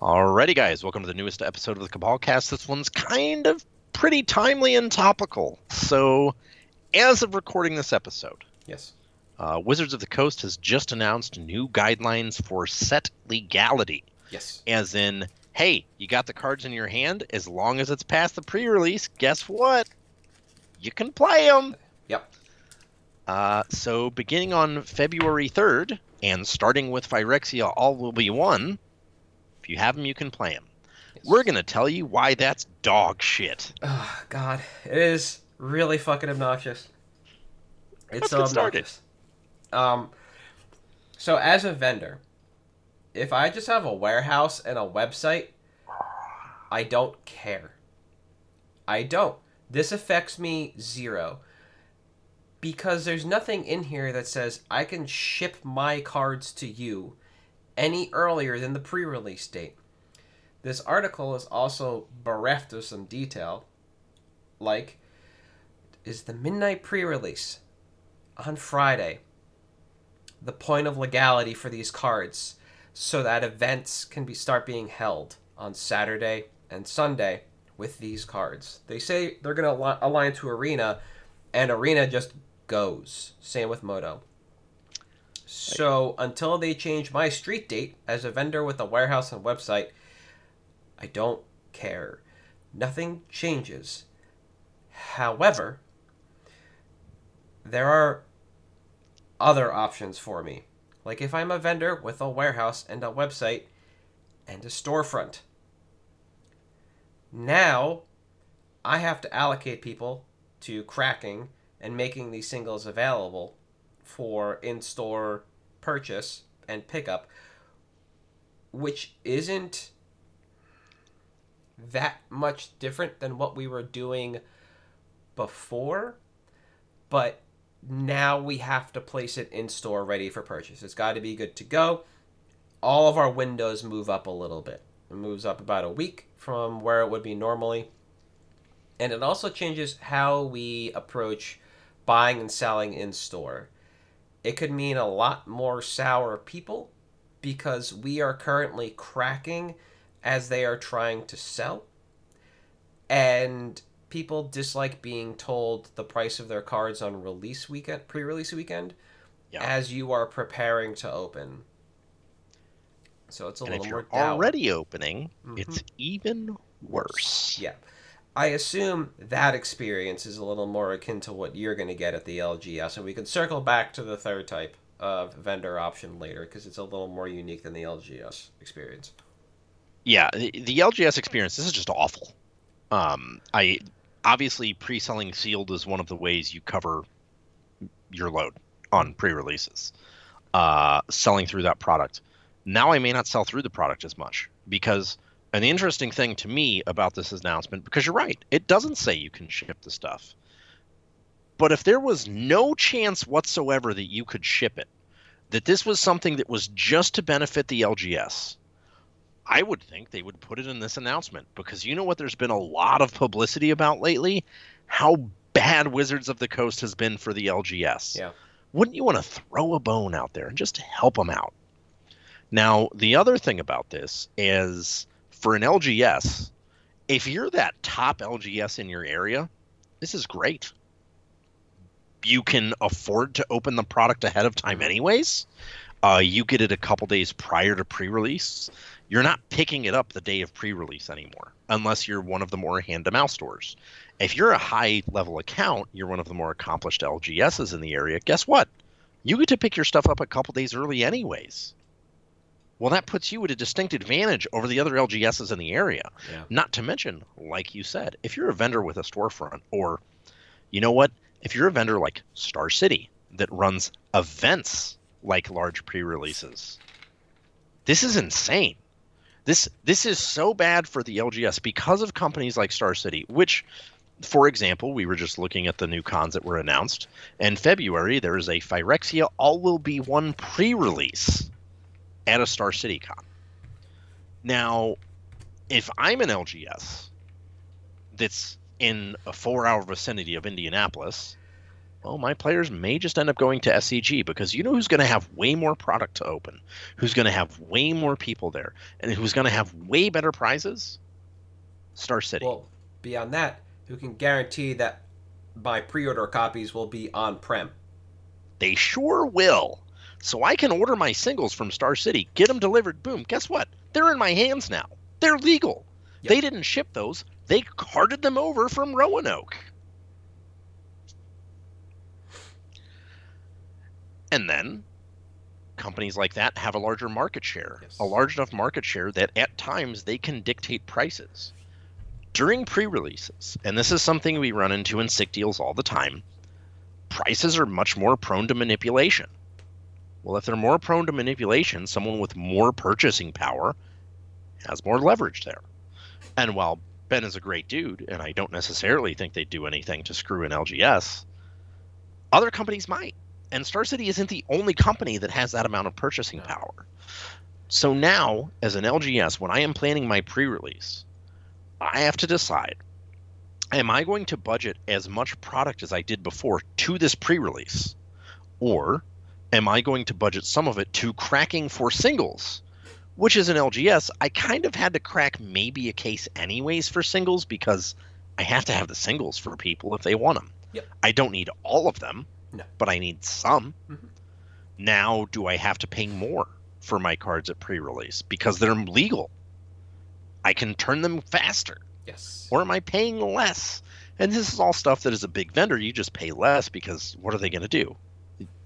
Alrighty, guys, welcome to the newest episode of the Cabal Cast. This one's kind of pretty timely and topical. So, as of recording this episode, Yes. uh, Wizards of the Coast has just announced new guidelines for set legality. Yes. As in, hey, you got the cards in your hand, as long as it's past the pre release, guess what? You can play them. Yep. Uh, so, beginning on February 3rd, and starting with Phyrexia All Will Be One, you have them, you can play them. Yes. We're going to tell you why that's dog shit. Oh, God. It is really fucking obnoxious. It's Let's so started. obnoxious. Um, so as a vendor, if I just have a warehouse and a website, I don't care. I don't. This affects me zero. Because there's nothing in here that says I can ship my cards to you any earlier than the pre release date. This article is also bereft of some detail, like is the midnight pre-release on Friday the point of legality for these cards so that events can be start being held on Saturday and Sunday with these cards. They say they're going to align to Arena and Arena just goes. Same with Moto. So until they change my street date as a vendor with a warehouse and website, I don't care. Nothing changes. However, there are other options for me. Like if I'm a vendor with a warehouse and a website and a storefront. Now, I have to allocate people to cracking and making these singles available for in store purchase and pickup, which isn't that much different than what we were doing before, but now we have to place it in store ready for purchase. It's got to be good to go. All of our windows move up a little bit. It moves up about a week from where it would be normally. And it also changes how we approach buying and selling in store. It could mean a lot more sour people because we are currently cracking as they are trying to sell. And people dislike being told the price of their cards on release weekend, pre-release weekend, Yeah. as you are preparing to open. So it's a and little if more you're dour. already opening, Mhm. it's even worse. Yeah. I assume that experience is a little more akin to what you're going to get at the LGS, and we can circle back to the third type of vendor option later because it's a little more unique than the LGS experience. Yeah, the, the LGS experience. This is just awful. Um, I obviously pre-selling sealed is one of the ways you cover your load on pre-releases. Uh, selling through that product. Now I may not sell through the product as much because, and the interesting thing to me about this announcement, because you're right, it doesn't say you can ship the stuff. But if there was no chance whatsoever that you could ship it, that this was something that was just to benefit the LGS, I would think they would put it in this announcement because you know what there's been a lot of publicity about lately? How bad Wizards of the Coast has been for the LGS. Yeah. Wouldn't you want to throw a bone out there and just help them out? Now, the other thing about this is for an LGS, if you're that top LGS in your area, this is great. You can afford to open the product ahead of time, anyways. Uh, you get it a couple days prior to pre-release. You're not picking it up the day of pre-release anymore, unless you're one of the more hand-to-mouth stores. If you're a high-level account, you're one of the more accomplished LGSs in the area. Guess what? You get to pick your stuff up a couple days early, anyways. Well, that puts you at a distinct advantage over the other LGSs in the area. Yeah. Not to mention, like you said, if you're a vendor with a storefront, or you know what, if you're a vendor like Star City that runs events like large pre releases, this is insane. This this is so bad for the LGS because of companies like Star City, which for example, we were just looking at the new cons that were announced. In February, there is a Phyrexia All Will Be One pre-release at a Star City con. Now, if I'm an LGS that's in a four-hour vicinity of Indianapolis, well, my players may just end up going to SCG because you know who's going to have way more product to open, who's going to have way more people there, and who's going to have way better prizes? Star City. Well, beyond that, who can guarantee that my pre-order copies will be on prem? They sure will. So I can order my singles from Star City, get them delivered. Boom. Guess what? They're in my hands now. They're legal. Yep. They didn't ship those. They carted them over from Roanoke. And then companies like that have a larger market share, Yes. a large enough market share that at times they can dictate prices. During pre releases, and this is something we run into in sick deals all the time, prices are much more prone to manipulation. Well, if they're more prone to manipulation, someone with more purchasing power has more leverage there. And while Ben is a great dude, and I don't necessarily think they'd do anything to screw an LGS, other companies might. And Star City isn't the only company that has that amount of purchasing power. So now, as an LGS, when I am planning my pre release, I have to decide am I going to budget as much product as I did before to this pre release? Or am I going to budget some of it to cracking for singles? Which is an LGS, I kind of had to crack maybe a case anyways for singles because I have to have the singles for people if they want them. Yep. I don't need all of them, No. but I need some. Mhm. Now, do I have to pay more for my cards at pre release because they're legal? I can turn them faster Yes. or am I paying less? And this is all stuff that is a big vendor, you just pay less because what are they going to do?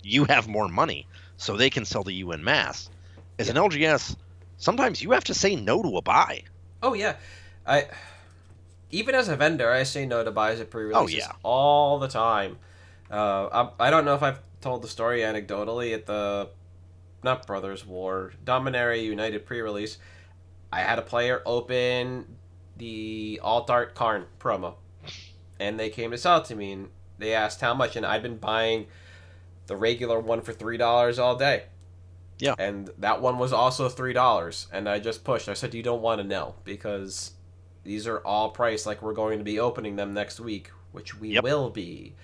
You have more money, so they can sell to you in mass. As an LGS, sometimes you have to say no to a buy. Oh yeah, I even as a vendor, I say no to buys at pre-releases Oh, yeah. all the time. Uh, I, I don't know if I've told the story anecdotally at the not Brothers War Dominaria United pre-release. I had a player open the Alt Art Karn promo, and they came to sell it to me, and they asked how much, and I'd been buying the regular one for three dollars all day. Yeah. And that one was also three dollars, and I just pushed. I said, "You don't want to know because these are all priced like we're going to be opening them next week, which we Yep. will be."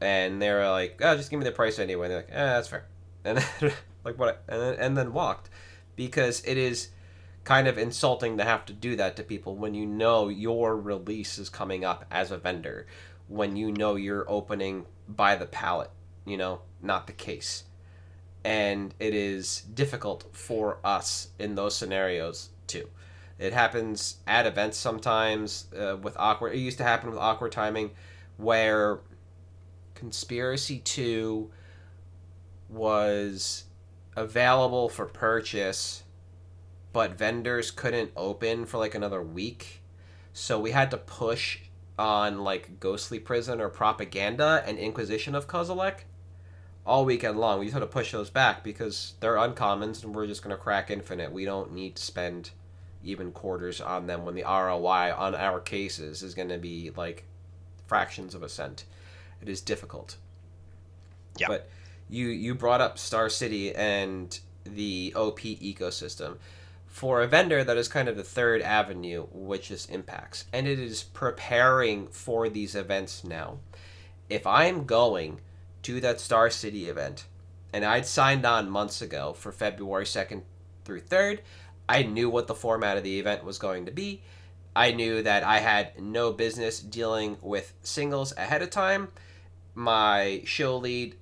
And they're like, "Oh, just give me the price anyway." And they're like, "Eh, that's fair." And then, like what? And then, and then walked because it is kind of insulting to have to do that to people when you know your release is coming up as a vendor, when you know you're opening by the pallet, you know, not the case. And it is difficult for us in those scenarios too. It happens at events sometimes uh, with awkward. It used to happen with awkward timing, where Conspiracy Two was available for purchase, but vendors couldn't open for like another week. So we had to push on like Ghostly Prison or Propaganda and Inquisition of Kozilek all weekend long. We just had to push those back because they're uncommons and we're just going to crack Infinite. We don't need to spend even quarters on them when the ROI on our cases is going to be like fractions of a cent. It is difficult. Yeah. But you you brought up Star City and the OP ecosystem for a vendor that is kind of the third avenue, which is impacts, and it is preparing for these events now. If I'm going to that Star City event, and I'd signed on months ago for February 2nd through 3rd, I knew what the format of the event was going to be. I knew that I had no business dealing with singles ahead of time. My show lead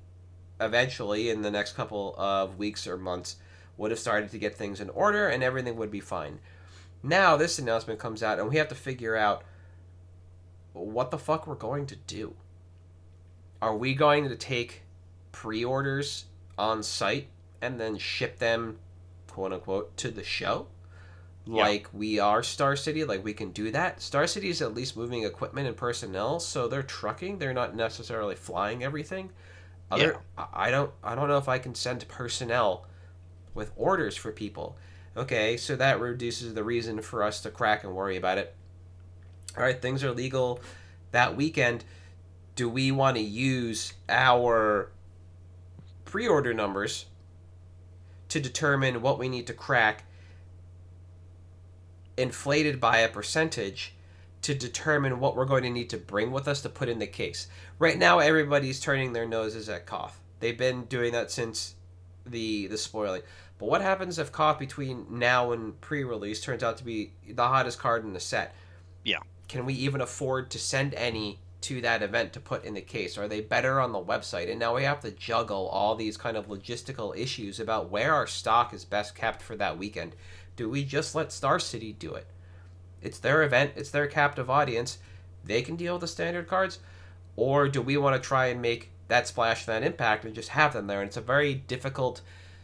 eventually in the next couple of weeks or months would have started to get things in order and everything would be fine. Now this announcement comes out and we have to figure out what the fuck we're going to do. Are we going to take pre-orders on site and then ship them quote unquote to the show? Yeah. Like we are Star City, like we can do that. Star City is at least moving equipment and personnel, so they're trucking. They're not necessarily flying everything. Other, I I don't, I don't know if I can send personnel with orders for people. Okay, so that reduces the reason for us to crack and worry about it. All right, things are legal that weekend. Do we want to use our pre order numbers to determine what we need to crack, inflated by a percentage? To determine what we're going to need to bring with us to put in the case. Right now, everybody's turning their noses at Koth. They've been doing that since the the spoiling. But what happens if Koth between now and pre-release turns out to be the hottest card in the set? Yeah. Can we even afford to send any to that event to put in the case? Are they better on the website? And now we have to juggle all these kind of logistical issues about where our stock is best kept for that weekend. Do we just let Star City do it? It's their event, it's their captive audience. They can deal with the standard cards. Or do we want to try and make that splash, that impact, and just have them there? And it's a very difficult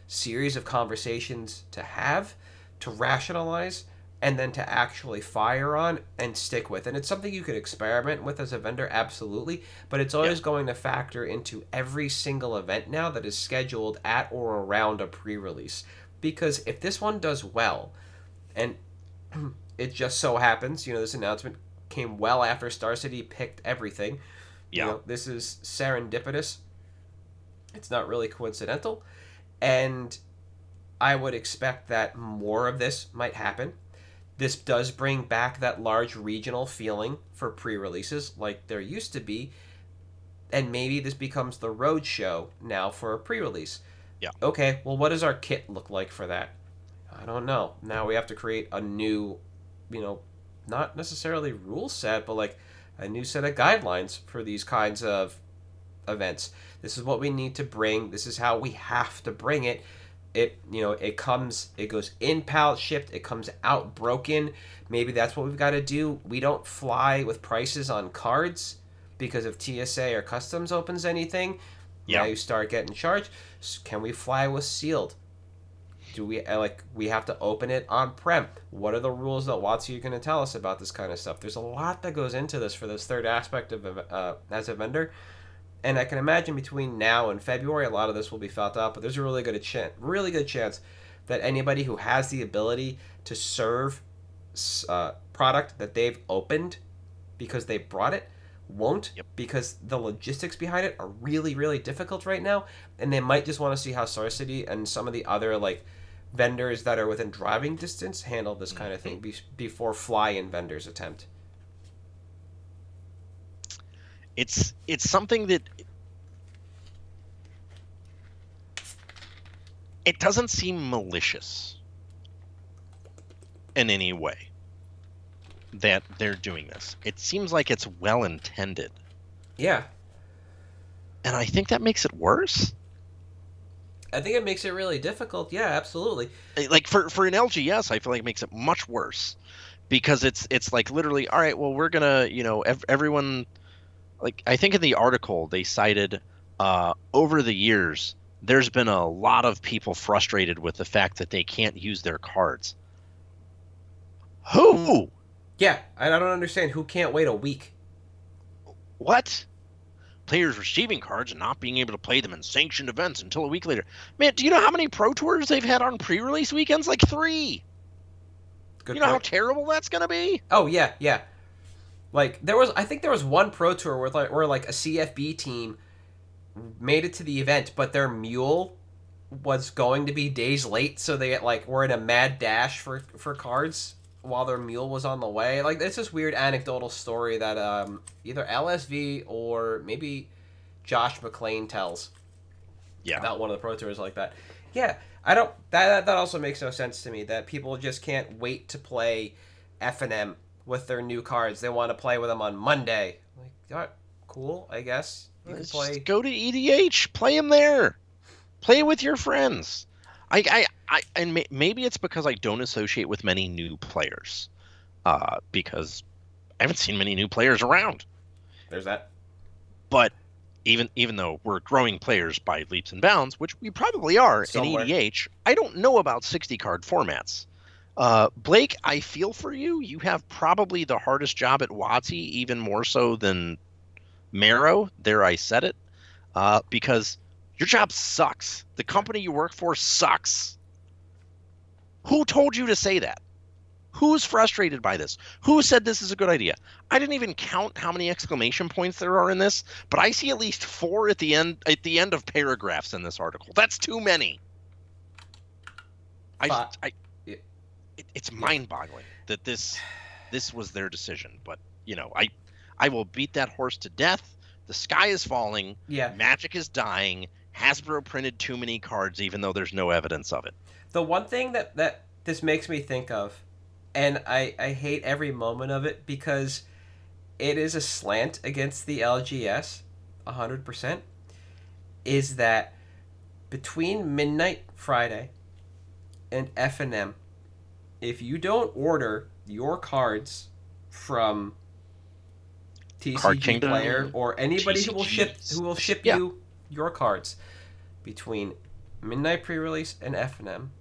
series of conversations to have, to rationalize, and then to actually fire on and stick with. And it's something you could experiment with as a vendor, absolutely, but it's always Yeah. going to factor into every single event now that is scheduled at or around a pre release. Because if this one does well, and it just so happens, you know, this announcement came well after Star City picked everything. You Yeah. know, this is serendipitous. It's not really coincidental. And I would expect that more of this might happen. This does bring back that large regional feeling for pre releases like there used to be. And maybe this becomes the road show now for a pre release. Yeah. Okay, well, what does our kit look like for that? I don't know. Now we have to create a new, you know, not necessarily rule set, but like a new set of guidelines for these kinds of events. This is what we need to bring. This is how we have to bring it. It you know it comes it goes in pallet shipped. It comes out broken. Maybe that's what we've got to do. We don't fly with prices on cards because if TSA or customs opens anything, Yeah. you start getting charged. Can we fly with sealed? Do we uh, like we have to open it on prem? What are the rules that WotC are going to tell us about this kind of stuff? There's a lot that goes into this for this third aspect of uh, as a vendor, and I can imagine between now and February, a lot of this will be felt out. But there's a really good chance, really good chance that anybody who has the ability to serve uh, product that they've opened because they brought it won't Yep. because the logistics behind it are really really difficult right now and they might just want to see how Star City and some of the other like vendors that are within driving distance handle this kind of thing be- before fly-in vendors attempt it's it's something that it doesn't seem malicious in any way that they're doing this. It seems like it's well intended. yeah And I think that makes it worse. I think it makes it really difficult yeah absolutely Eh, Like for for an LGS, I feel like it makes it much worse because it's it's like literally all right, well we're going to, you know, ev- everyone like I think in the article they cited uh over the years there's been a lot of people frustrated with the fact that they can't use their cards. Who? yeah I don't understand who can't wait a week What? Players receiving cards and not being able to play them in sanctioned events until a week later. Man, do you know how many Pro Tours they've had on pre-release weekends? Like three. good you know how terrible that's gonna be? Oh yeah, yeah. Like there was, I think there was one pro tour where like, where like a CFB team made it to the event, but their mule was going to be days late, so they like were in a mad dash for for cards while their mule was on the way. Like it's this weird anecdotal story that um either LSV or maybe Josh McClain tells Yeah. about one of the pro tours like that. Yeah, I don't. That that also makes no sense to me. That people just can't wait to play F and M with their new cards. They want to play with them on Monday. Like, all right, cool. I guess you can Let's play. Go to EDH, play them there, play with your friends. I, I, I and may, maybe it's because I don't associate with many new players, uh, because I haven't seen many new players around. There's that. But even even though we're growing players by leaps and bounds, which we probably are Somewhere. in EDH, I don't know about sixty card formats. Uh, Blake, I feel for you. You have probably the hardest job at WotC, even more so than MaRo. There, I said it, uh, because your job sucks. The company you work for sucks. Who told you to say that? Who's frustrated by this? Who said this is a good idea? I didn't even count how many exclamation points there are in this, but I see at least four at the end at the end of paragraphs in this article. That's too many. I, I it, it's mind-boggling that this this was their decision, but you know, I I will beat that horse to death. The sky is falling. Yeah. Magic is dying. Hasbro printed too many cards, even though there's no evidence of it. The one thing that that this makes me think of, and I I hate every moment of it because it is a slant against the LGS, hundred percent, is that between midnight Friday and F and M, if you don't order your cards from Card TCG Kingdom, Player or anybody who will ship who will ship Yeah. you your cards between midnight pre-release and F and M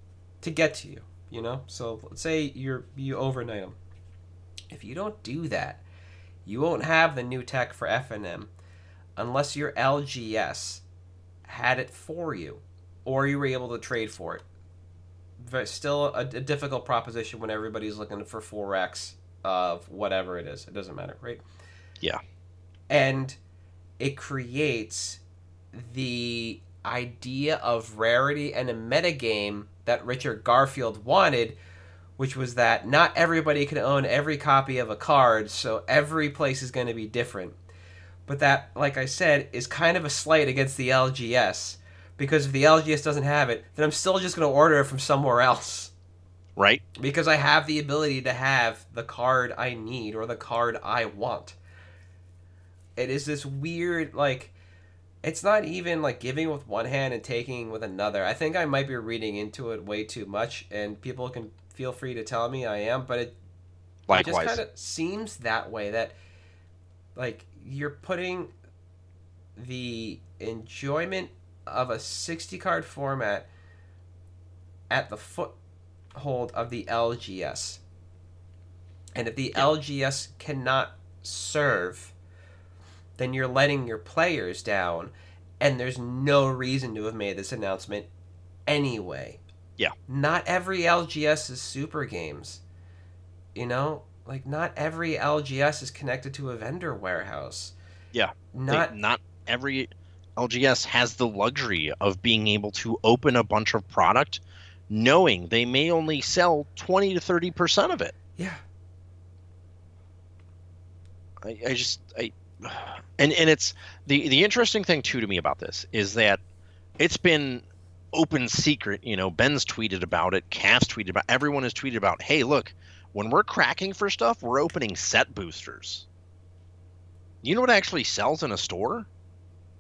to get to you. You know, so let's say you're you overnight them. If you don't do that, you won't have the new tech for F and M unless your LGS had it for you, or you were able to trade for it. Still a, a difficult proposition when everybody's looking for four X of whatever it is. It doesn't matter, right? Yeah. And it creates the idea of rarity and a metagame that Richard Garfield wanted, which was that not everybody can own every copy of a card, so every place is going to be different. But that, like I said, is kind of a slight against the LGS. Because if the LGS doesn't have it, then I'm still just going to order it from somewhere else. Right? Because I have the ability to have the card I need or the card I want. It is this weird, like, it's not even like giving with one hand and taking with another. I think I might be reading into it way too much, and people can feel free to tell me I am, but it, it just kind of seems that way that, like, you're putting the enjoyment of a 60 card format at the foothold of the LGS. And if the Yeah. LGS cannot serve, then you're letting your players down, and there's no reason to have made this announcement anyway. Yeah. Not every LGS is super games. You know? Like, not every LGS is connected to a vendor warehouse. Yeah. Not They- not every LGS has the luxury of being able to open a bunch of product knowing they may only sell 20 to 30% of it. yeah. I, I just I and and it's the the interesting thing too to me about this is that it's been open secret, you know, Ben's tweeted about it, Cavs tweeted about everyone has tweeted about, hey look, when we're cracking for stuff, we're opening set boosters. You know what actually sells in a store?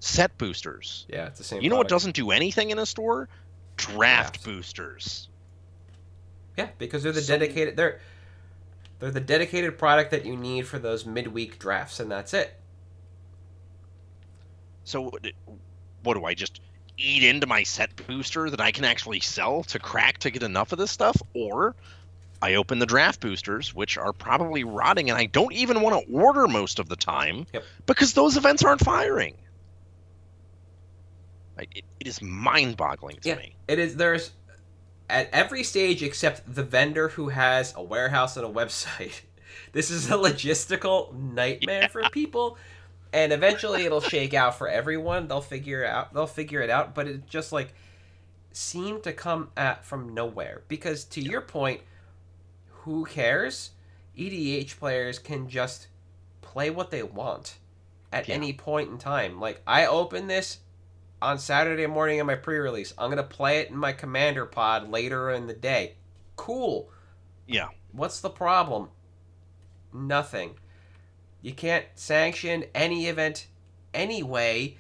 Set boosters. Yeah, it's the same. You know what doesn't do anything in a store? Draft Drafts. boosters. Yeah, because they're the So- dedicated. They're they're the dedicated product that you need for those midweek drafts, and that's it. So what what do I just eat into my set booster that I can actually sell to crack to get enough of this stuff or I open the draft boosters which are probably rotting and I don't even want to order most of the time Yep. because those events aren't firing. Like it, it is mind-boggling to Yeah. me. It is. There's at every stage except the vendor who has a warehouse and a website. This is a logistical nightmare for people, and eventually it'll shake out for everyone. They'll figure out. They'll figure it out. But it just like seemed to come at from nowhere because to your point, who cares? EDH players can just play what they want at Yeah. any point in time. Like I open this on Saturday morning in my pre-release. I'm gonna play it in my commander pod later in the day. Cool. Yeah. What's the problem? Nothing. You can't sanction any event anyway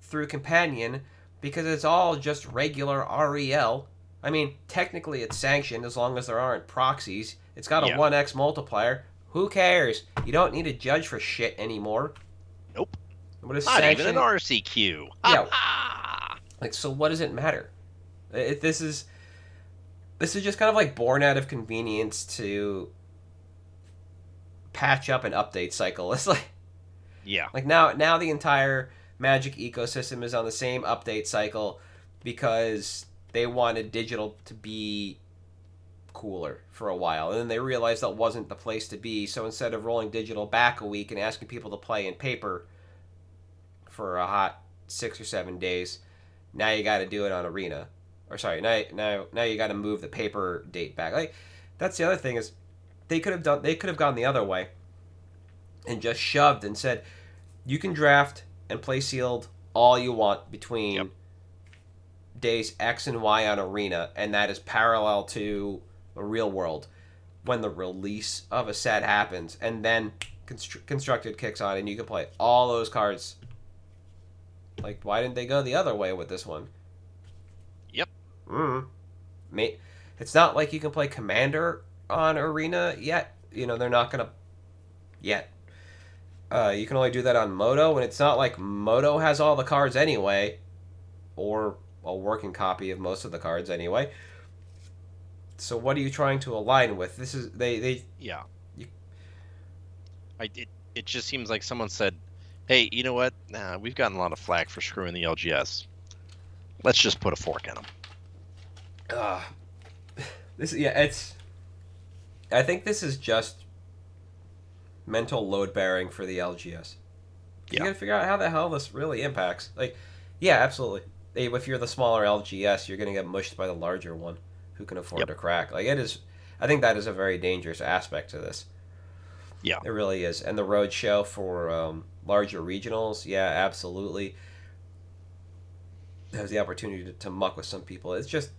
through companion because it's all just regular REL. I mean, technically it's sanctioned as long as there aren't proxies. It's got a Yeah. 1x multiplier. Who cares? You don't need a judge for shit anymore. Nope. What is Not even an? RCQ. Yeah. Like, so what does it matter? It, this is this is just kind of like born out of convenience to patch up an update cycle. It's like yeah. like now now the entire Magic ecosystem is on the same update cycle because they wanted digital to be cooler for a while, and then they realized that wasn't the place to be. So instead of rolling digital back a week and asking people to play in paper for a hot six or seven days, now you got to do it on Arena. Or sorry, now now now you got to move the paper date back. Like that's the other thing is they could have done they could have gone the other way and just shoved and said you can draft and play sealed all you want between Yep. days X and Y on Arena, and that is parallel to the real world when the release of a set happens, and then Constr- constructed kicks on, and you can play all those cards. Like, why didn't they go the other way with this one? Yep. Mm. It's not like you can play Commander on Arena yet. You know, they're not gonna yet. Uh, you can only do that on Moto, and it's not like Moto has all the cards anyway, or a working copy of most of the cards anyway. So what are you trying to align with? This is they they Yeah. You- I it, it just seems like someone said, "Hey, you know what? Nah, we've gotten a lot of flack for screwing the LGS. Let's just put a fork in them." uh, this yeah it's. I think this is just mental load bearing for the LGS. You Yeah. gotta figure out how the hell this really impacts. Like, yeah, absolutely. If you're the smaller LGS, you're gonna get mushed by the larger one, who can afford Yep. to crack. Like it is. I think that is a very dangerous aspect to this. Yeah. It really is. And the road show for um, larger regionals, yeah, absolutely. Has the opportunity to, to muck with some people. It's just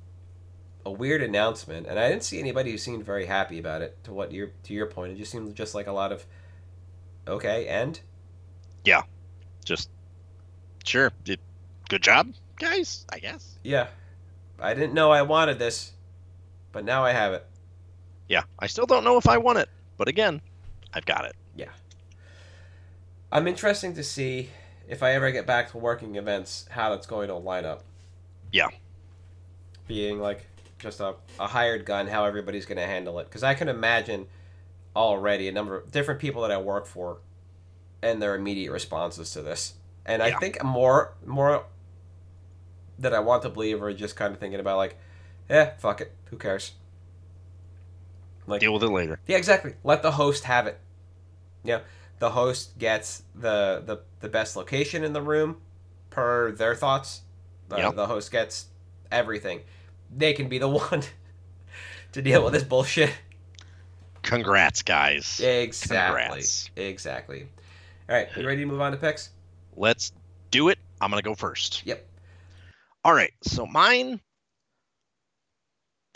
a weird announcement, and I didn't see anybody who seemed very happy about it. To what your to your point, it just seemed just like a lot of okay and yeah, Just sure, it, good job, guys. I guess. yeah. I didn't know I wanted this, but now I have it. Yeah, I still don't know if I want it, but again, I've got it. I'm interesting to see if I ever get back to working events how that's going to line up. Yeah. Being like just a, a hired gun, how everybody's going to handle it. Because I can imagine already a number of different people that I work for and their immediate responses to this. And I think more more that I want to believe are just kind of thinking about like, eh, fuck it, who cares? Like, Deal with it later. yeah, exactly. Let the host have it. Yeah, the host gets the the, the best location in the room per their thoughts. The, Yep. the host gets everything. They can be the one to deal with this bullshit. Congrats, guys. Exactly. Congrats. Exactly. All right, you ready to move on to picks? Let's do it. I'm gonna go first. Yep. All right. So mine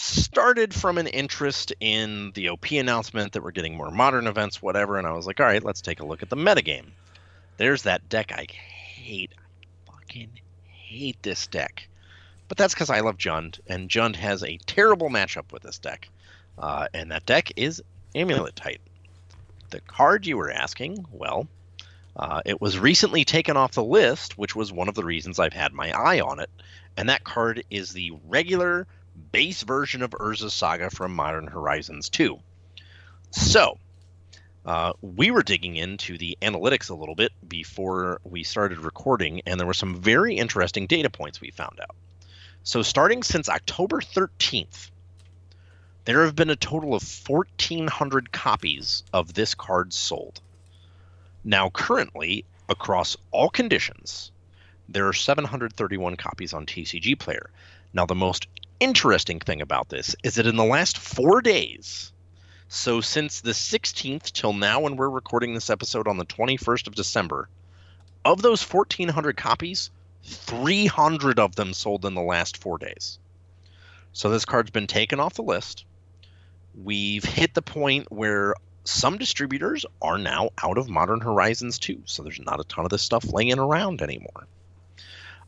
started from an interest in the OP announcement that we're getting more modern events, whatever, and I was like, all right, let's take a look at the metagame. There's that deck I hate. I fucking hate this deck. But that's because I love Jund, and Jund has a terrible matchup with this deck. Uh, and that deck is Amulet Titan. The card you were asking, well, uh, it was recently taken off the list, which was one of the reasons I've had my eye on it. And that card is the regular base version of Urza Saga from Modern Horizons 2. So, uh, we were digging into the analytics a little bit before we started recording, and there were some very interesting data points we found out. So, starting since October 13th, there have been a total of 1,400 copies of this card sold. Now, currently, across all conditions, there are 731 copies on TCG Player. Now, the most interesting thing about this is that in the last four days, so since the 16th till now, when we're recording this episode on the 21st of December, of those 1,400 copies, 300 of them sold in the last four days. So this card's been taken off the list. We've hit the point where some distributors are now out of Modern Horizons 2, so there's not a ton of this stuff laying around anymore.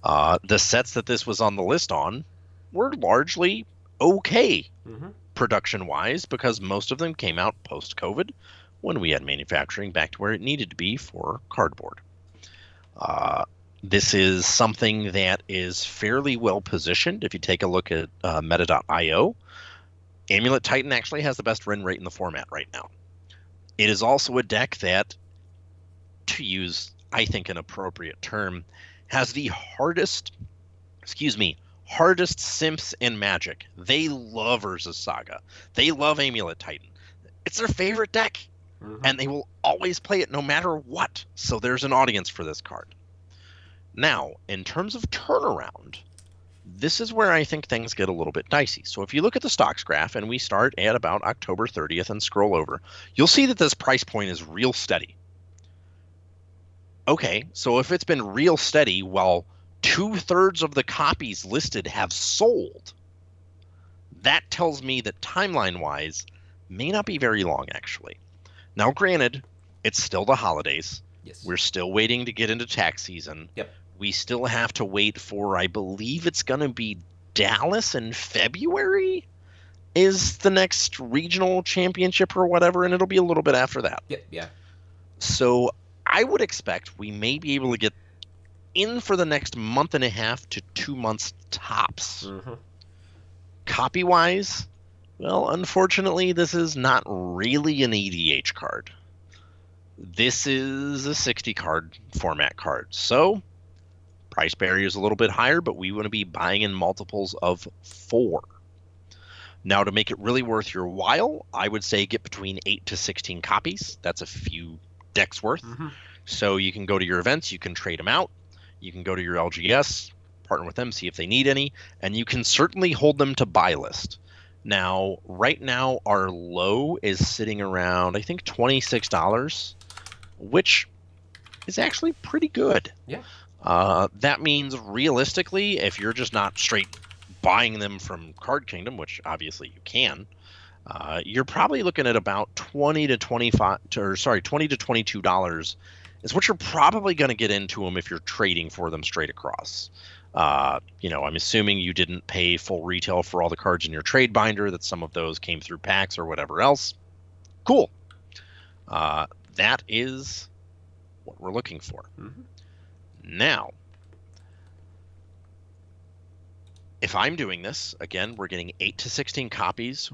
Uh, the sets that this was on the list on were largely okay Mm-hmm. production wise because most of them came out post COVID when we had manufacturing back to where it needed to be for cardboard. Uh, this is something that is fairly well positioned. If you take a look at uh, meta.io, Amulet Titan actually has the best win rate in the format right now. It is also a deck that, to use, I think, an appropriate term, has the hardest, excuse me, hardest simps in Magic. They love Urza's Saga. They love Amulet Titan. It's their favorite deck, Mhm. and they will always play it no matter what. So there's an audience for this card. Now, in terms of turnaround, this is where I think things get a little bit dicey. So if you look at the stocks graph and we start at about October 30th and scroll over, you'll see that this price point is real steady. Okay, so if it's been real steady while two thirds of the copies listed have sold, that tells me that timeline wise may not be very long actually. Now, granted, it's still the holidays. yes. We're still waiting to get into tax season. Yep. We still have to wait for, I believe it's going to be Dallas in February is the next regional championship or whatever, and it'll be a little bit after that. Yep. yeah. So I would expect we may be able to get in for the next month and a half to two months tops. hmm Copy wise, well, unfortunately, this is not really an EDH card. This is a 60 card format card. So, price barrier is a little bit higher, but we want to be buying in multiples of four. Now, to make it really worth your while, I would say get between 8 to 16 copies. That's a few decks worth. hmm So you can go to your events, you can trade them out, you can go to your LGS, partner with them, see if they need any, and you can certainly hold them to buy list. Now, right now, our low is sitting around, I think, $26, which is actually pretty good. Yeah. Uh, that means realistically, if you're just not straight buying them from Card Kingdom, which obviously you can, uh, you're probably looking at about 20 to 25 or sorry 20 to 22 dollars is what you're probably going to get into them if you're trading for them straight across. Uh, you know i'm assuming you didn't pay full retail for all the cards in your trade binder that some of those came through packs or whatever else. Cool. Uh, that is what we're looking for. Mhm. now if i'm doing this again we're getting 8 to 16 copies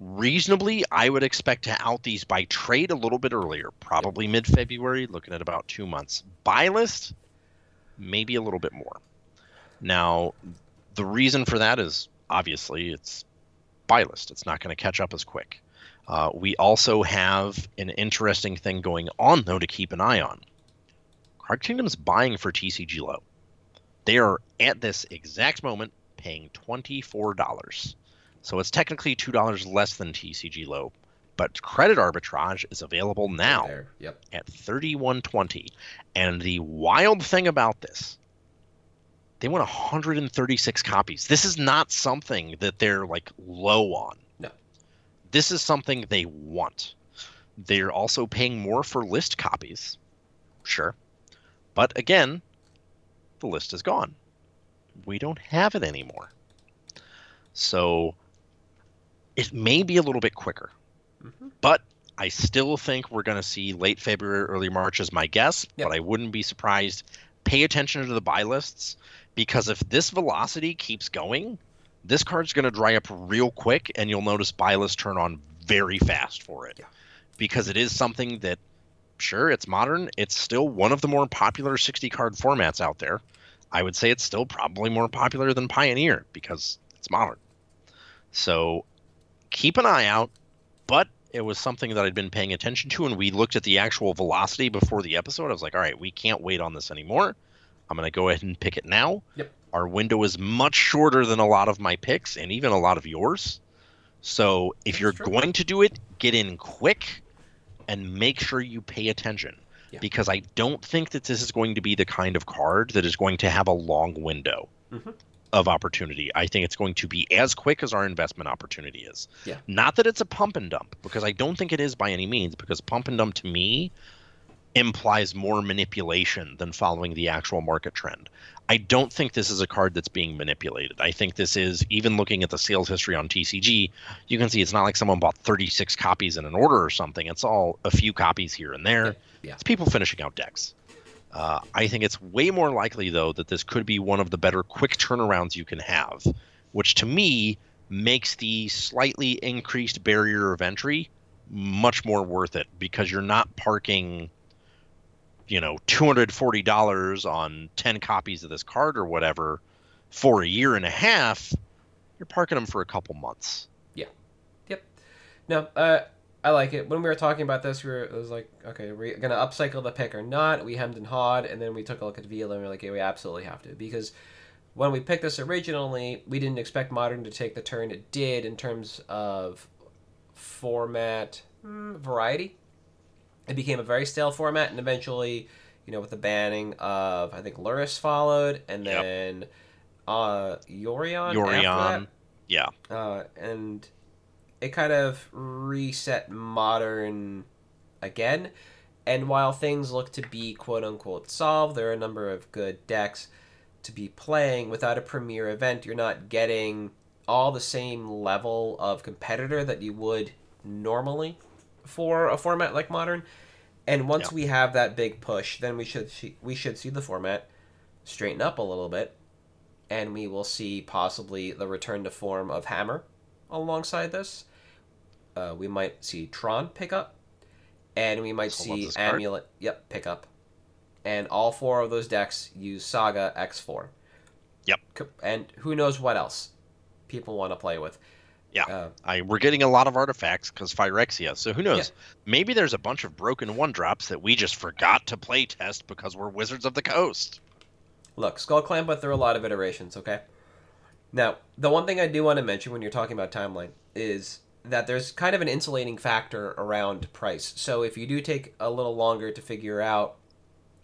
reasonably i would expect to out these by trade a little bit earlier probably mid-february looking at about two months. Buy list maybe a little bit more. Now the reason for that is obviously it's buy list. It's not going to catch up as quick. Uh, we also have an interesting thing going on though to keep an eye on. Card kingdom's buying for tcg low they are at this exact moment paying $24 so it's technically two dollars less than TCG low, but credit arbitrage is available now There. Yep. at thirty one twenty. And the wild thing about this, they want 136 copies. This is not something that they're like low on. No. This is something they want. They're also paying more for list copies. Sure. But again, the list is gone. We don't have it anymore. So it may be a little bit quicker, Mhm. but I still think we're going to see late February, early March is my guess. Yep. But I wouldn't be surprised. Pay attention to the buy lists because if this velocity keeps going, this card's going to dry up real quick, and you'll notice buy lists turn on very fast for it Yeah. because it is something that, sure, it's modern. It's still one of the more popular 60 card formats out there. I would say it's still probably more popular than Pioneer because it's modern. So keep an eye out, but it was something that I'd been paying attention to, and we looked at the actual velocity before the episode. I was like, all right, we can't wait on this anymore. I'm going to go ahead and pick it now. Yep. Our window is much shorter than a lot of my picks and even a lot of yours. So if you're true. going to do it, get in quick and make sure you pay attention. Yeah. Because I don't think that this is going to be the kind of card that is going to have a long window Mhm. Of opportunity. I think it's going to be as quick as our investment opportunity is. Yeah. Not that it's a pump and dump, because I don't think it is by any means, because pump and dump to me implies more manipulation than following the actual market trend. I don't think this is a card that's being manipulated. I think this is, even looking at the sales history on TCG, you can see it's not like someone bought 36 copies in an order or something. It's all a few copies here and there. Yeah. It's people finishing out decks. Uh, I think it's way more likely, though, that this could be one of the better quick turnarounds you can have, which to me makes the slightly increased barrier of entry much more worth it because you're not parking, you know, $240 on 10 copies of this card or whatever for a year and a half, you're parking them for a couple months. No, uh, I like it. When we were talking about this, we were it was like, okay, we're gonna upcycle the pick or not. We hemmed and hawed, and then we took a look at Vila and we are like, yeah, we absolutely have to because when we picked this originally, we didn't expect modern to take the turn it did in terms of format mm, variety. It became a very stale format, and eventually, you know, with the banning of I think Lurrus followed, and Yep. then uh, Yorion. after Yorion. that. Yeah. Uh, and it kind of reset modern again. And while things look to be quote unquote solved, there are a number of good decks to be playing. Without a premier event, you're not getting all the same level of competitor that you would normally for a format like modern. And once Yeah. we have that big push, then we should see, we should see the format straighten up a little bit, and we will see possibly the return to form of Hammer alongside this. Uh, we might see Tron pick up, and we might see this card. Amulet, yep, pick up. And all four of those decks use Saga X4. Yep. And who knows what else people want to play with. Yeah. Uh, I we're getting a lot of artifacts because Phyrexia. So who knows? Maybe there's a bunch of broken one drops that we just forgot to play test because we're Wizards of the Coast. Look, Skullclamp went through a lot of iterations, okay? Now, the one thing I do want to mention when you're talking about timeline is that there's kind of an insulating factor around price. So if you do take a little longer to figure out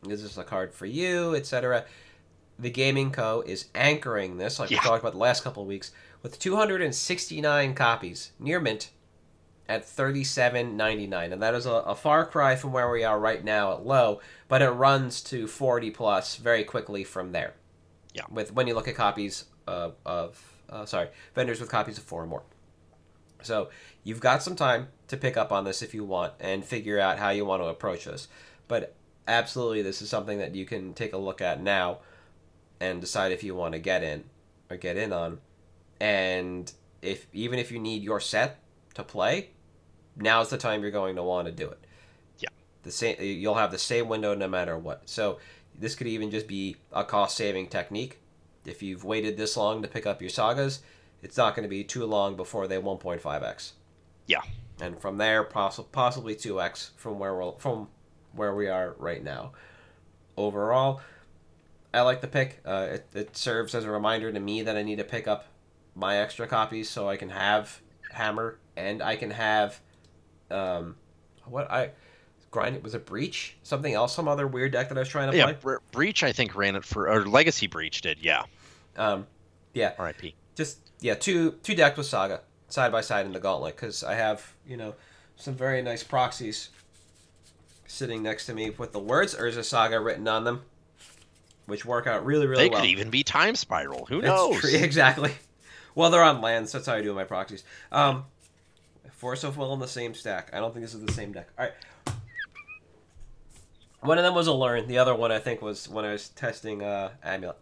is this a card for you, etc., the Gaming Co. is anchoring this, like Yeah. we talked about the last couple of weeks, with 269 copies near mint at 37.99 and that is a, a far cry from where we are right now at low but it runs to 40 plus very quickly from there Yeah. with when you look at copies of, of uh, sorry vendors with copies of four or more so you've got some time to pick up on this if you want and figure out how you want to approach this. But absolutely this is something that you can take a look at now and decide if you want to get in or get in on. And if even if you need your set to play now's the time you're going to want to do it. Yeah. the same you'll have the same window no matter what. So this could even just be a cost saving technique. If you've waited this long to pick up your sagas it's not going to be too long before they 1.5x Yeah. and from there poss- possibly 2x from where we're from where we are right now overall i like the pick uh, it, it serves as a reminder to me that i need to pick up my extra copies so i can have hammer and i can have um what i grind it was a breach something else some other weird deck that i was trying to Yeah, play Bre- Breach I think ran it for or Legacy Breach did. Yeah. um yeah R.I.P. just yeah, two two decks with Saga side by side in the gauntlet because I have you know some very nice proxies sitting next to me with the words Urza Saga written on them, which work out really really They well. They could even be Time Spiral. Who knows? true- exactly. Well, they're on lands. That's how I do my proxies. Um, Force of Will in the same stack. I don't think this is the same deck. All right. One of them was a Lurrus. The other one I think was when I was testing uh, Amulet.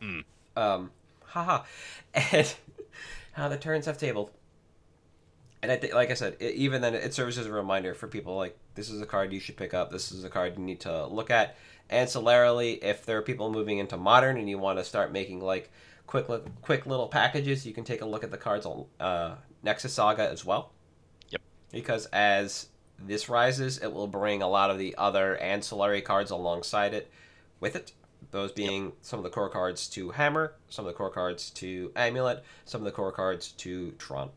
Hmm. Um, haha. And how the turns have tabled. And I think, like I said, it, even then, it serves as a reminder for people like this is a card you should pick up. This is a card you need to look at. Ancillarily, if there are people moving into modern and you want to start making like quick, li- quick little packages, you can take a look at the cards on uh, Nexus Saga as well. Yep. Because as this rises, it will bring a lot of the other ancillary cards alongside it with it. Those being some of the core cards to Hammer, some of the core cards to Amulet, some of the core cards to Tron.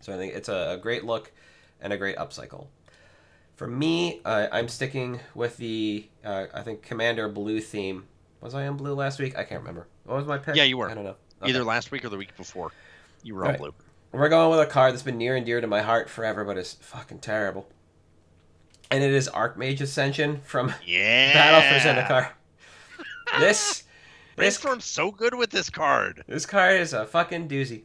So I think it's a, a great look and a great upcycle. For me, uh, I'm sticking with the uh, I think Commander Blue theme. Was I on blue last week? I can't remember. What was my pick? Yeah, you were. I don't know. Either last week or the week before. You were all Alright. blue. We're going with a card that's been near and dear to my heart forever, but is fucking terrible. And it is Archmage Ascension from Yeah. Battle for Zendikar. This this Brainstorm's so good with this card. This card is a fucking doozy.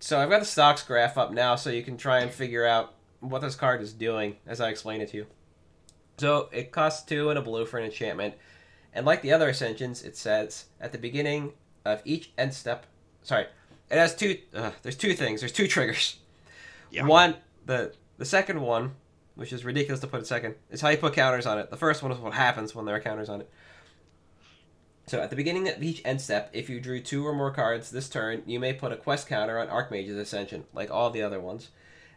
So I've got the stocks graph up now, so you can try and figure out what this card is doing as I explain it to you. So it costs two and a blue for an enchantment, and like the other ascensions, it says at the beginning of each end step. Sorry, it has two. Uh, there's two things. There's two triggers. Yeah. One, the the second one, which is ridiculous to put it second, is how you put counters on it. The first one is what happens when there are counters on it. So at the beginning of each end step, if you drew two or more cards this turn, you may put a quest counter on Archmage's Ascension, like all the other ones.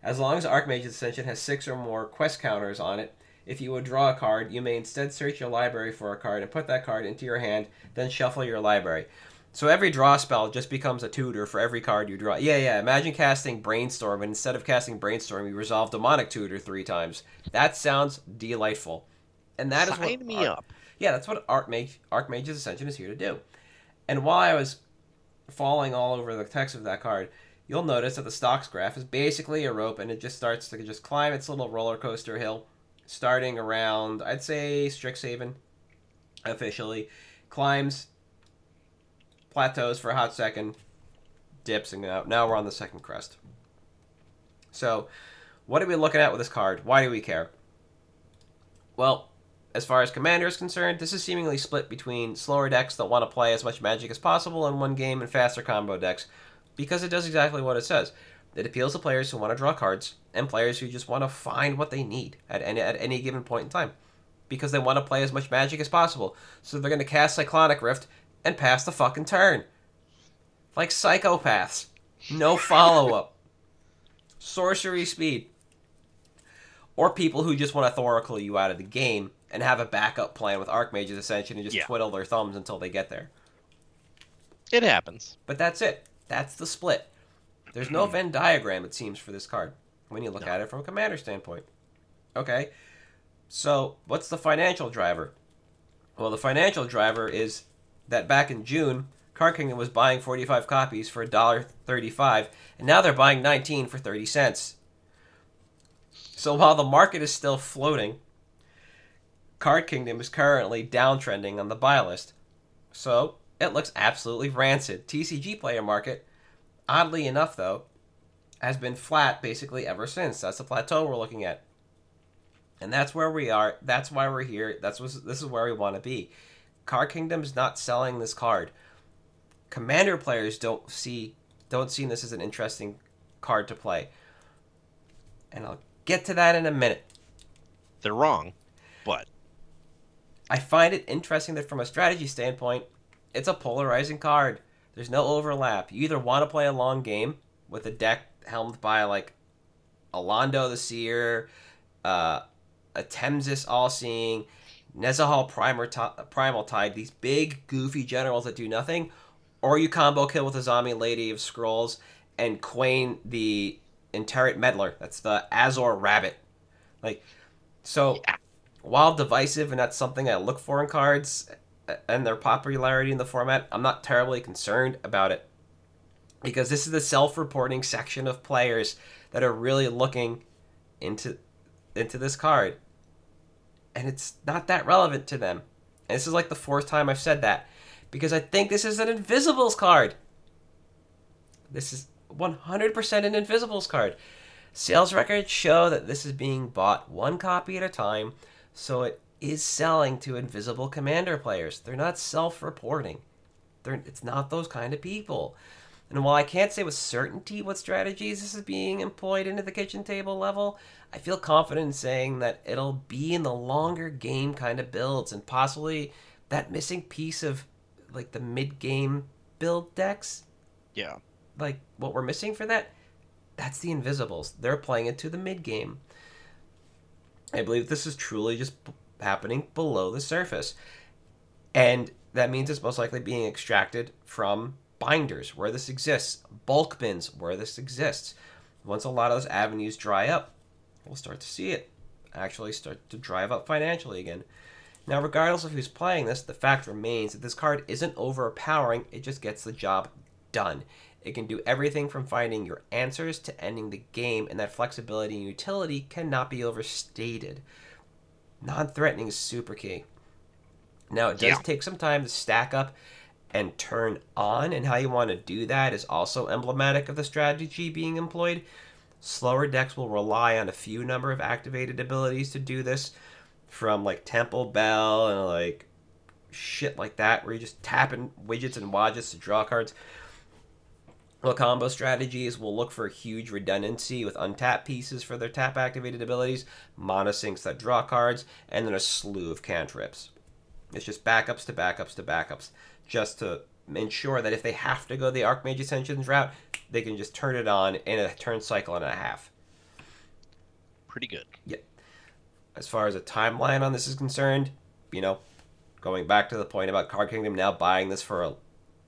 As long as Archmage's Ascension has six or more quest counters on it, if you would draw a card, you may instead search your library for a card and put that card into your hand, then shuffle your library. So every draw spell just becomes a tutor for every card you draw. Yeah, yeah. Imagine casting Brainstorm, and instead of casting Brainstorm, you resolve Demonic Tutor three times. That sounds delightful. And that is Sign what me up. Yeah, that's what Archmage Archmage's Ascension is here to do. And while I was falling all over the text of that card, you'll notice that the stocks graph is basically a rope, and it just starts to just climb its little roller coaster hill, starting around I'd say Strixhaven, officially, climbs, plateaus for a hot second, dips, and now now we're on the second crest. So, what are we looking at with this card? Why do we care? Well, as far as Commander is concerned, this is seemingly split between slower decks that want to play as much magic as possible in one game and faster combo decks, because it does exactly what it says. It appeals to players who want to draw cards and players who just want to find what they need at any, at any given point in time, because they want to play as much magic as possible. So they're going to cast Cyclonic Rift and pass the fucking turn. Like psychopaths. No follow up. Sorcery speed. Or people who just want to Thoracle you out of the game and have a backup plan with Archmage's Ascension and just Yeah. twiddle their thumbs until they get there. It happens. But that's it. That's the split. There's no Venn diagram, it seems, for this card when you look No. at it from a commander standpoint. Okay. So, what's the financial driver? Well, the financial driver is that back in June, Card Kingdom was buying 45 copies for $1.35, and now they're buying 19 for 30 cents. So while the market is still floating, Card Kingdom is currently downtrending on the buy list. So it looks absolutely rancid. TCG player market, oddly enough though, has been flat basically ever since. That's the plateau we're looking at. And that's where we are. That's why we're here. That's what, this is where we want to be. Card Kingdom's not selling this card. Commander players don't see don't see this as an interesting card to play. And I'll get to that in a minute. They're wrong, but I find it interesting that from a strategy standpoint, it's a polarizing card. There's no overlap. You either want to play a long game with a deck helmed by like Alondo the Seer, uh, Atemsis All-Seeing, Nezahal Primer Primal Tide, these big goofy generals that do nothing, or you combo kill with a Zombie Lady of Scrolls and Kwain the Itinerant Meddler. That's the Azor Rabbit. Like, so Yeah. While divisive and that's something I look for in cards and their popularity in the format, I'm not terribly concerned about it because this is the self-reporting section of players that are really looking into into this card and it's not that relevant to them. And this is like the fourth time I've said that because I think this is an Invisibles card. This is 100% an Invisibles card. Sales records show that this is being bought one copy at a time, so it is selling to invisible commander players. They're not self-reporting. It's not those kind of people. And while I can't say with certainty what strategies this is being employed into the kitchen table level, I feel confident in saying that it'll be in the longer game kind of builds and possibly that missing piece of like the mid-game build decks yeah. like what we're missing for that that's the invisibles they're playing it to the mid game i believe this is truly just b- happening below the surface. And that means it's most likely being extracted from binders where this exists bulk bins where this exists. Once a lot of those avenues dry up we'll start to see it actually start to drive up financially again. Now, regardless of who's playing this, the fact remains that this card isn't overpowering, it just gets the job done. It can do everything from finding your answers to ending the game, and that flexibility and utility cannot be overstated. Non threatening is super key. Now, it does Yeah. take some time to stack up and turn on, and how you want to do that is also emblematic of the strategy being employed. Slower decks will rely on a few number of activated abilities to do this, from like Temple Bell and like shit like that, where you're just tapping widgets and wadgets to draw cards. Well, combo strategies will look for huge redundancy with untapped pieces for their tap activated abilities, monosinks that draw cards, and then a slew of cantrips. It's just backups to backups to backups, just to ensure that if they have to go the Archmage Ascensions route, they can just turn it on in a turn cycle and a half. Pretty good. Yep. As far as a timeline on this is concerned, you know, going back to the point about Card Kingdom now buying this for a,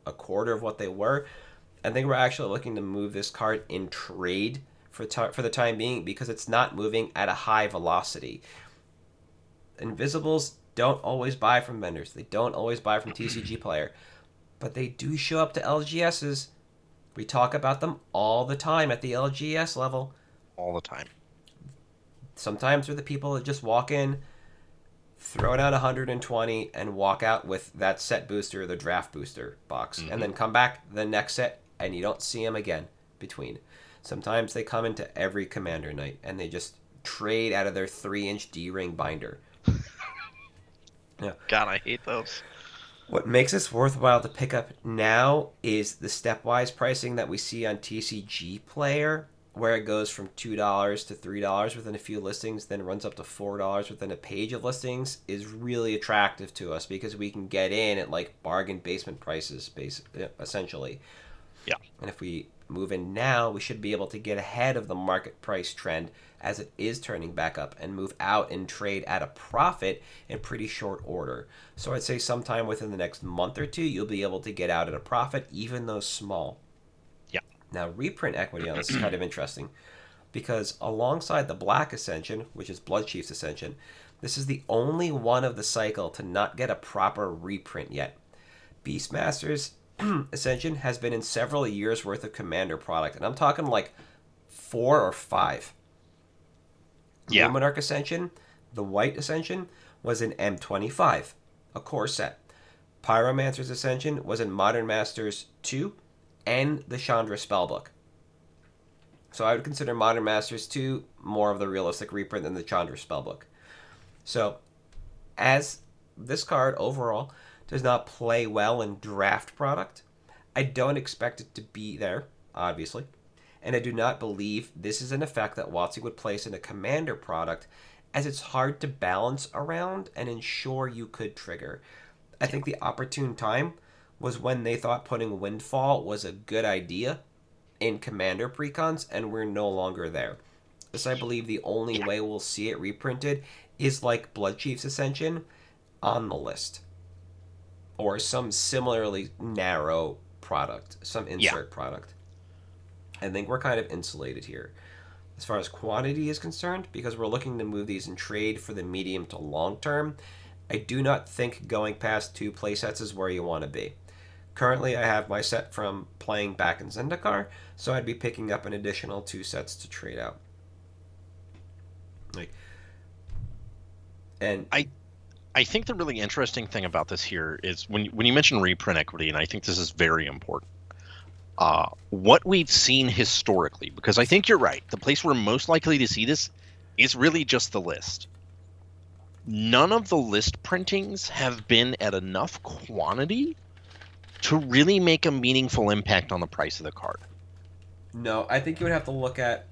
a quarter of what they were, I think we're actually looking to move this card in trade for ti for the time being because it's not moving at a high velocity. Invisibles don't always buy from vendors. They don't always buy from TCG player, but they do show up to LGSs. We talk about them all the time at the LGS level. All the time. Sometimes they're the people that just walk in, throw down 120, and walk out with that set booster, the draft booster box, Mhm. and then come back the next set, and you don't see them again between. Sometimes they come into every commander night and they just trade out of their three inch D ring binder. God, I hate those. What makes this worthwhile to pick up now is the stepwise pricing that we see on TCG Player, where it goes from $2 to $3 within a few listings, then runs up to $4 within a page of listings, is really attractive to us because we can get in at like bargain basement prices, essentially. Yeah. And if we move in now, we should be able to get ahead of the market price trend as it is turning back up and move out and trade at a profit in pretty short order. So I'd say sometime within the next month or two, you'll be able to get out at a profit, even though small. Yeah. Now, reprint equity on this is kind of interesting because alongside the Black Ascension, which is Bloodchief's Ascension, this is the only one of the cycle to not get a proper reprint yet. Beastmaster's Ascension has been in several years worth of Commander product, and I'm talking like four or five. Yeah. Luminarch Ascension, the White Ascension, was in M25, a core set. Pyromancer's Ascension was in Modern Masters 2 and the Chandra Spellbook. So I would consider Modern Masters 2 more of the realistic reprint than the Chandra Spellbook. So, as this card overall does not play well in draft product, I don't expect it to be there, obviously and I do not believe this is an effect that WotC would place in a commander product, as it's hard to balance around and ensure you could trigger. I think the opportune time was when they thought putting Windfall was a good idea in commander precons, and we're no longer there. This, I believe, the only way we'll see it reprinted is like Bloodchief's Ascension on the list, or some similarly narrow product, some insert product. I think we're kind of insulated here. As far as quantity is concerned, because we're looking to move these in trade for the medium to long term, I do not think going past two playsets is where you want to be. Currently, I have my set from playing back in Zendikar, so I'd be picking up an additional two sets to trade out. Like, and I think the really interesting thing about this here is when when you mention reprint equity, and I think this is very important. Uh, what we've seen historically, because I think you're right, the place we're most likely to see this is really just the list. None of the list printings have been at enough quantity to really make a meaningful impact on the price of the card. No, I think you would have to look at.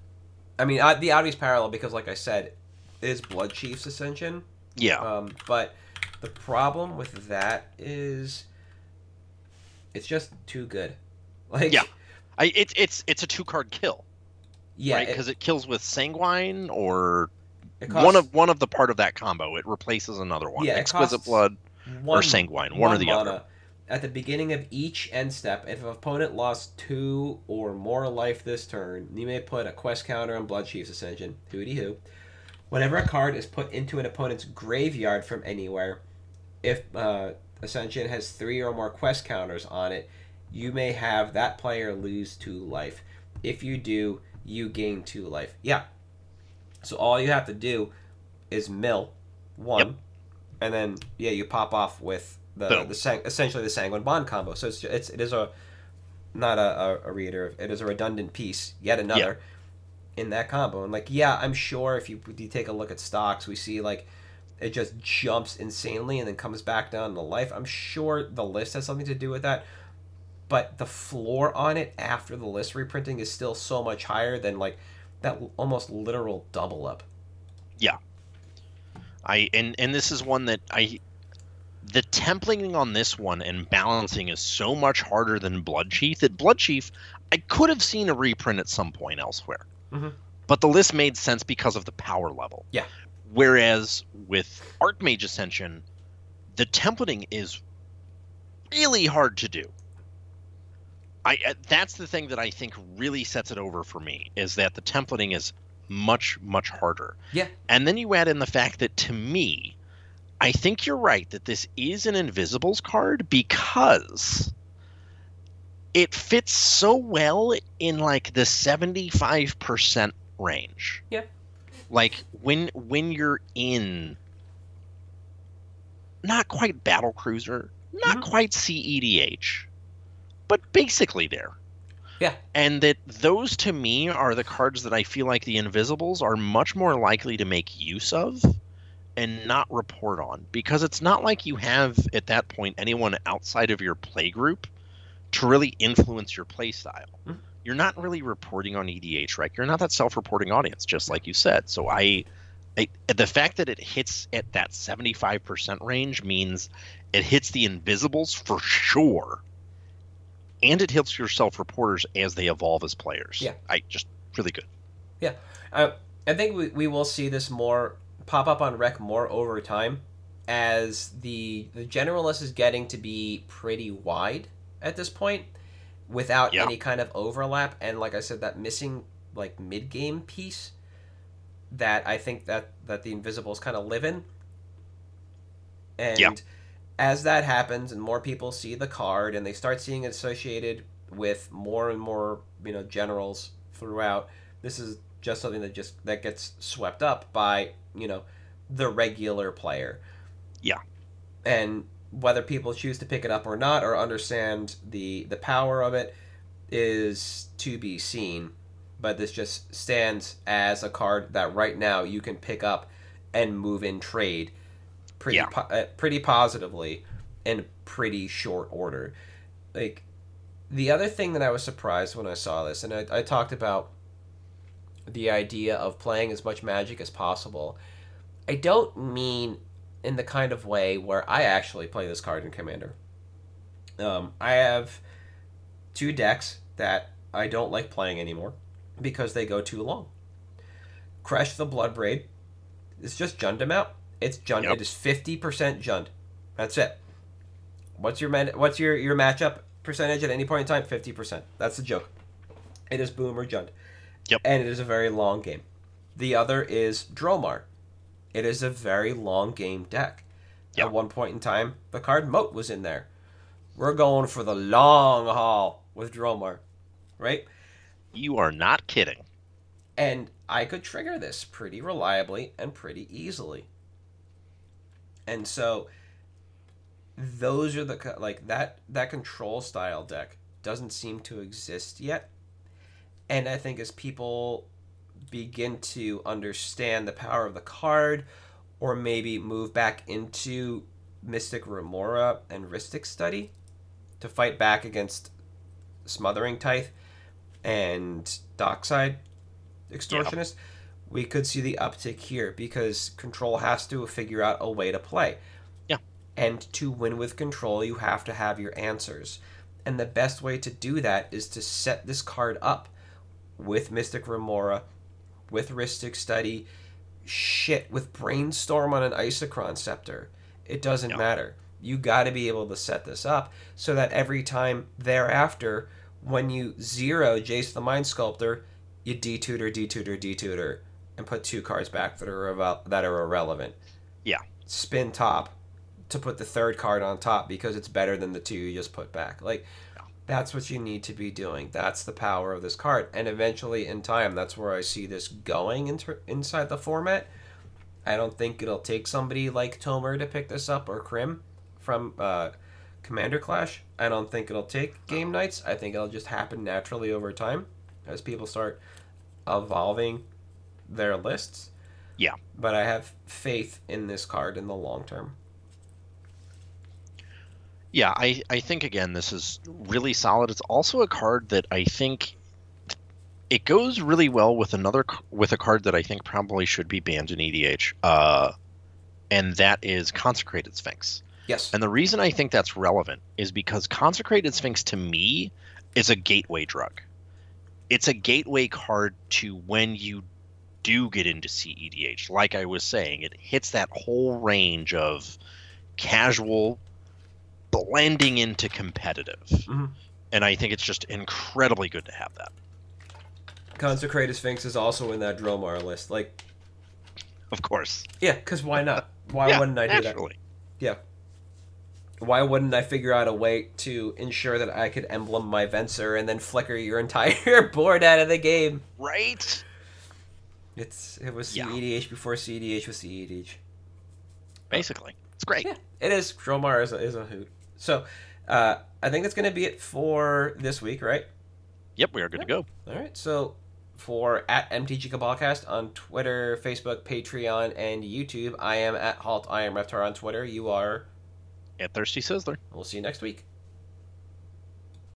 I mean, uh, the obvious parallel because, like I said, is Bloodchief's Ascension. Yeah, Um, but the problem with that is it's just too good. Like, Yeah. I, it's it's it's a two card kill, yeah, right? it- Because it, kills with sanguine or costs one of one of the part of that combo. It replaces another one. Yeah, Exquisite blood one, or sanguine, one, or the mana other. At the beginning of each end step, if an opponent lost two or more life this turn, you may put a quest counter on Bloodchief's Ascension. Hooty hoo. Whenever a card is put into an opponent's graveyard from anywhere, if uh, Ascension has three or more quest counters on it, you may have that player lose two life. If you do, you gain two life. Yeah. So all you have to do is mill one, Yep. and then yeah, you pop off with the the sang- essentially the sanguine bond combo. So it's it's it is a not a, a, a reader. It is a redundant piece. Yet another in that combo. And like yeah, I'm sure if you, if you take a look at stocks, we see like it just jumps insanely and then comes back down to life. I'm sure the list has something to do with that. But the floor on it after the list reprinting is still so much higher than like that almost literal double up. Yeah. I and and this is one that I the templating on this one and balancing is so much harder than Bloodchief that Bloodchief I could have seen a reprint at some point elsewhere. Mhm. But the list made sense because of the power level. Yeah. Whereas with Archmage Ascension, the templating is really hard to do. I uh, that's the thing that I think really sets it over for me is that the templating is much much harder. Yeah. And then you add in the fact that to me, I think you're right that this is an Invisibles card because it fits so well in like the 75% range. Yeah. Like when when you're in not quite battle cruiser, not Mhm. quite CEDH, but basically there. Yeah. And that those to me are the cards that I feel like the Invisibles are much more likely to make use of and not report on because it's not like you have at that point anyone outside of your play group to really influence your play style. Mhm. You're not really reporting on EDH, right? You're not that self-reporting audience, just like you said. So I, I the fact that it hits at that 75% range means it hits the invisibles for sure. And it hits your self-reporters as they evolve as players. Yeah. I just really good. Yeah, uh, I think we, we will see this more pop up on rec more over time as the the generalist is getting to be pretty wide at this point without Yeah. any kind of overlap and like I said that missing like mid game piece that I think that that the invisibles kind of live in and Yeah. as that happens and more people see the card and they start seeing it associated with more and more you know generals throughout this is just something that just that gets swept up by you know the regular player Yeah. and whether people choose to pick it up or not or understand the the power of it is to be seen but this just stands as a card that right now you can pick up and move in trade pretty Yeah. po- uh, pretty positively in pretty short order like the other thing that I was surprised when I saw this and I, I talked about the idea of playing as much magic as possible I don't mean in the kind of way where I actually play this card in Commander. Um, I have two decks that I don't like playing anymore because they go too long. Crash the Bloodbraid It's just Jund him out. It's Jund. Yep. It is fifty percent Jund. That's it. What's your man- What's your your matchup percentage at any point in time? Fifty percent. That's the joke. It is Boom or Jund. Yep. And it is a very long game. The other is Dromar. It is a very long game deck. Yep. At one point in time, the card Moat was in there. We're going for the long haul with Dromar, right? You are not kidding. And I could trigger this pretty reliably and pretty easily. And so those are the like that that control style deck doesn't seem to exist yet. And I think as people begin to understand the power of the card or maybe move back into Mystic Remora and Rhystic Study to fight back against Smothering Tithe and Dockside Extortionist, we could see the uptick here because Control has to figure out a way to play. Yeah. And to win with Control, you have to have your answers. And the best way to do that is to set this card up with Mystic Remora, with Rhystic Study, shit, with Brainstorm on an Isochron Scepter. It doesn't Yeah. matter. You got to be able to set this up so that every time thereafter, when you zero Jace the Mind Sculptor, you detutor, detutor, detutor, and put two cards back that are irre- that are irrelevant. Yeah. Spin top to put the third card on top because it's better than the two you just put back. Like that's what you need to be doing. That's the power of this card, and eventually, in time, that's where I see this going inter- inside the format. I don't think it'll take somebody like Tomer to pick this up or Krim from uh, Commander Clash. I don't think it'll take Game Knights. I think it'll just happen naturally over time as people start evolving their lists. Yeah. But I have faith in this card in the long term. Yeah, I, I think again this is really solid. It's also a card that I think it goes really well with another with a card that I think probably should be banned in EDH, uh, and that is Consecrated Sphinx. Yes. And the reason I think that's relevant is because Consecrated Sphinx to me is a gateway drug. It's a gateway card to when you do get into CEDH. Like I was saying, it hits that whole range of casual blending into competitive. Mhm. And I think it's just incredibly good to have that. Consecrated Sphinx is also in that Dromar list. Like, Of course. yeah, because why not? Why Yeah, wouldn't I do that? naturally. Why wouldn't I figure out a way to ensure that I could emblem my Venser and then flicker your entire board out of the game? Right? It's it was Yeah. CEDH before CEDH was CEDH. Basically. It's great. Yeah, it is. Dromar is a, is a hoot. So, uh, I think that's going to be it for this week, right? Yep, we are good to go. All right. So, for at MTG Cabalcast on Twitter, Facebook, Patreon, and YouTube, I am at Halt I am Reptar on Twitter. You are. At Thirsty Sizzler. We'll see you next week.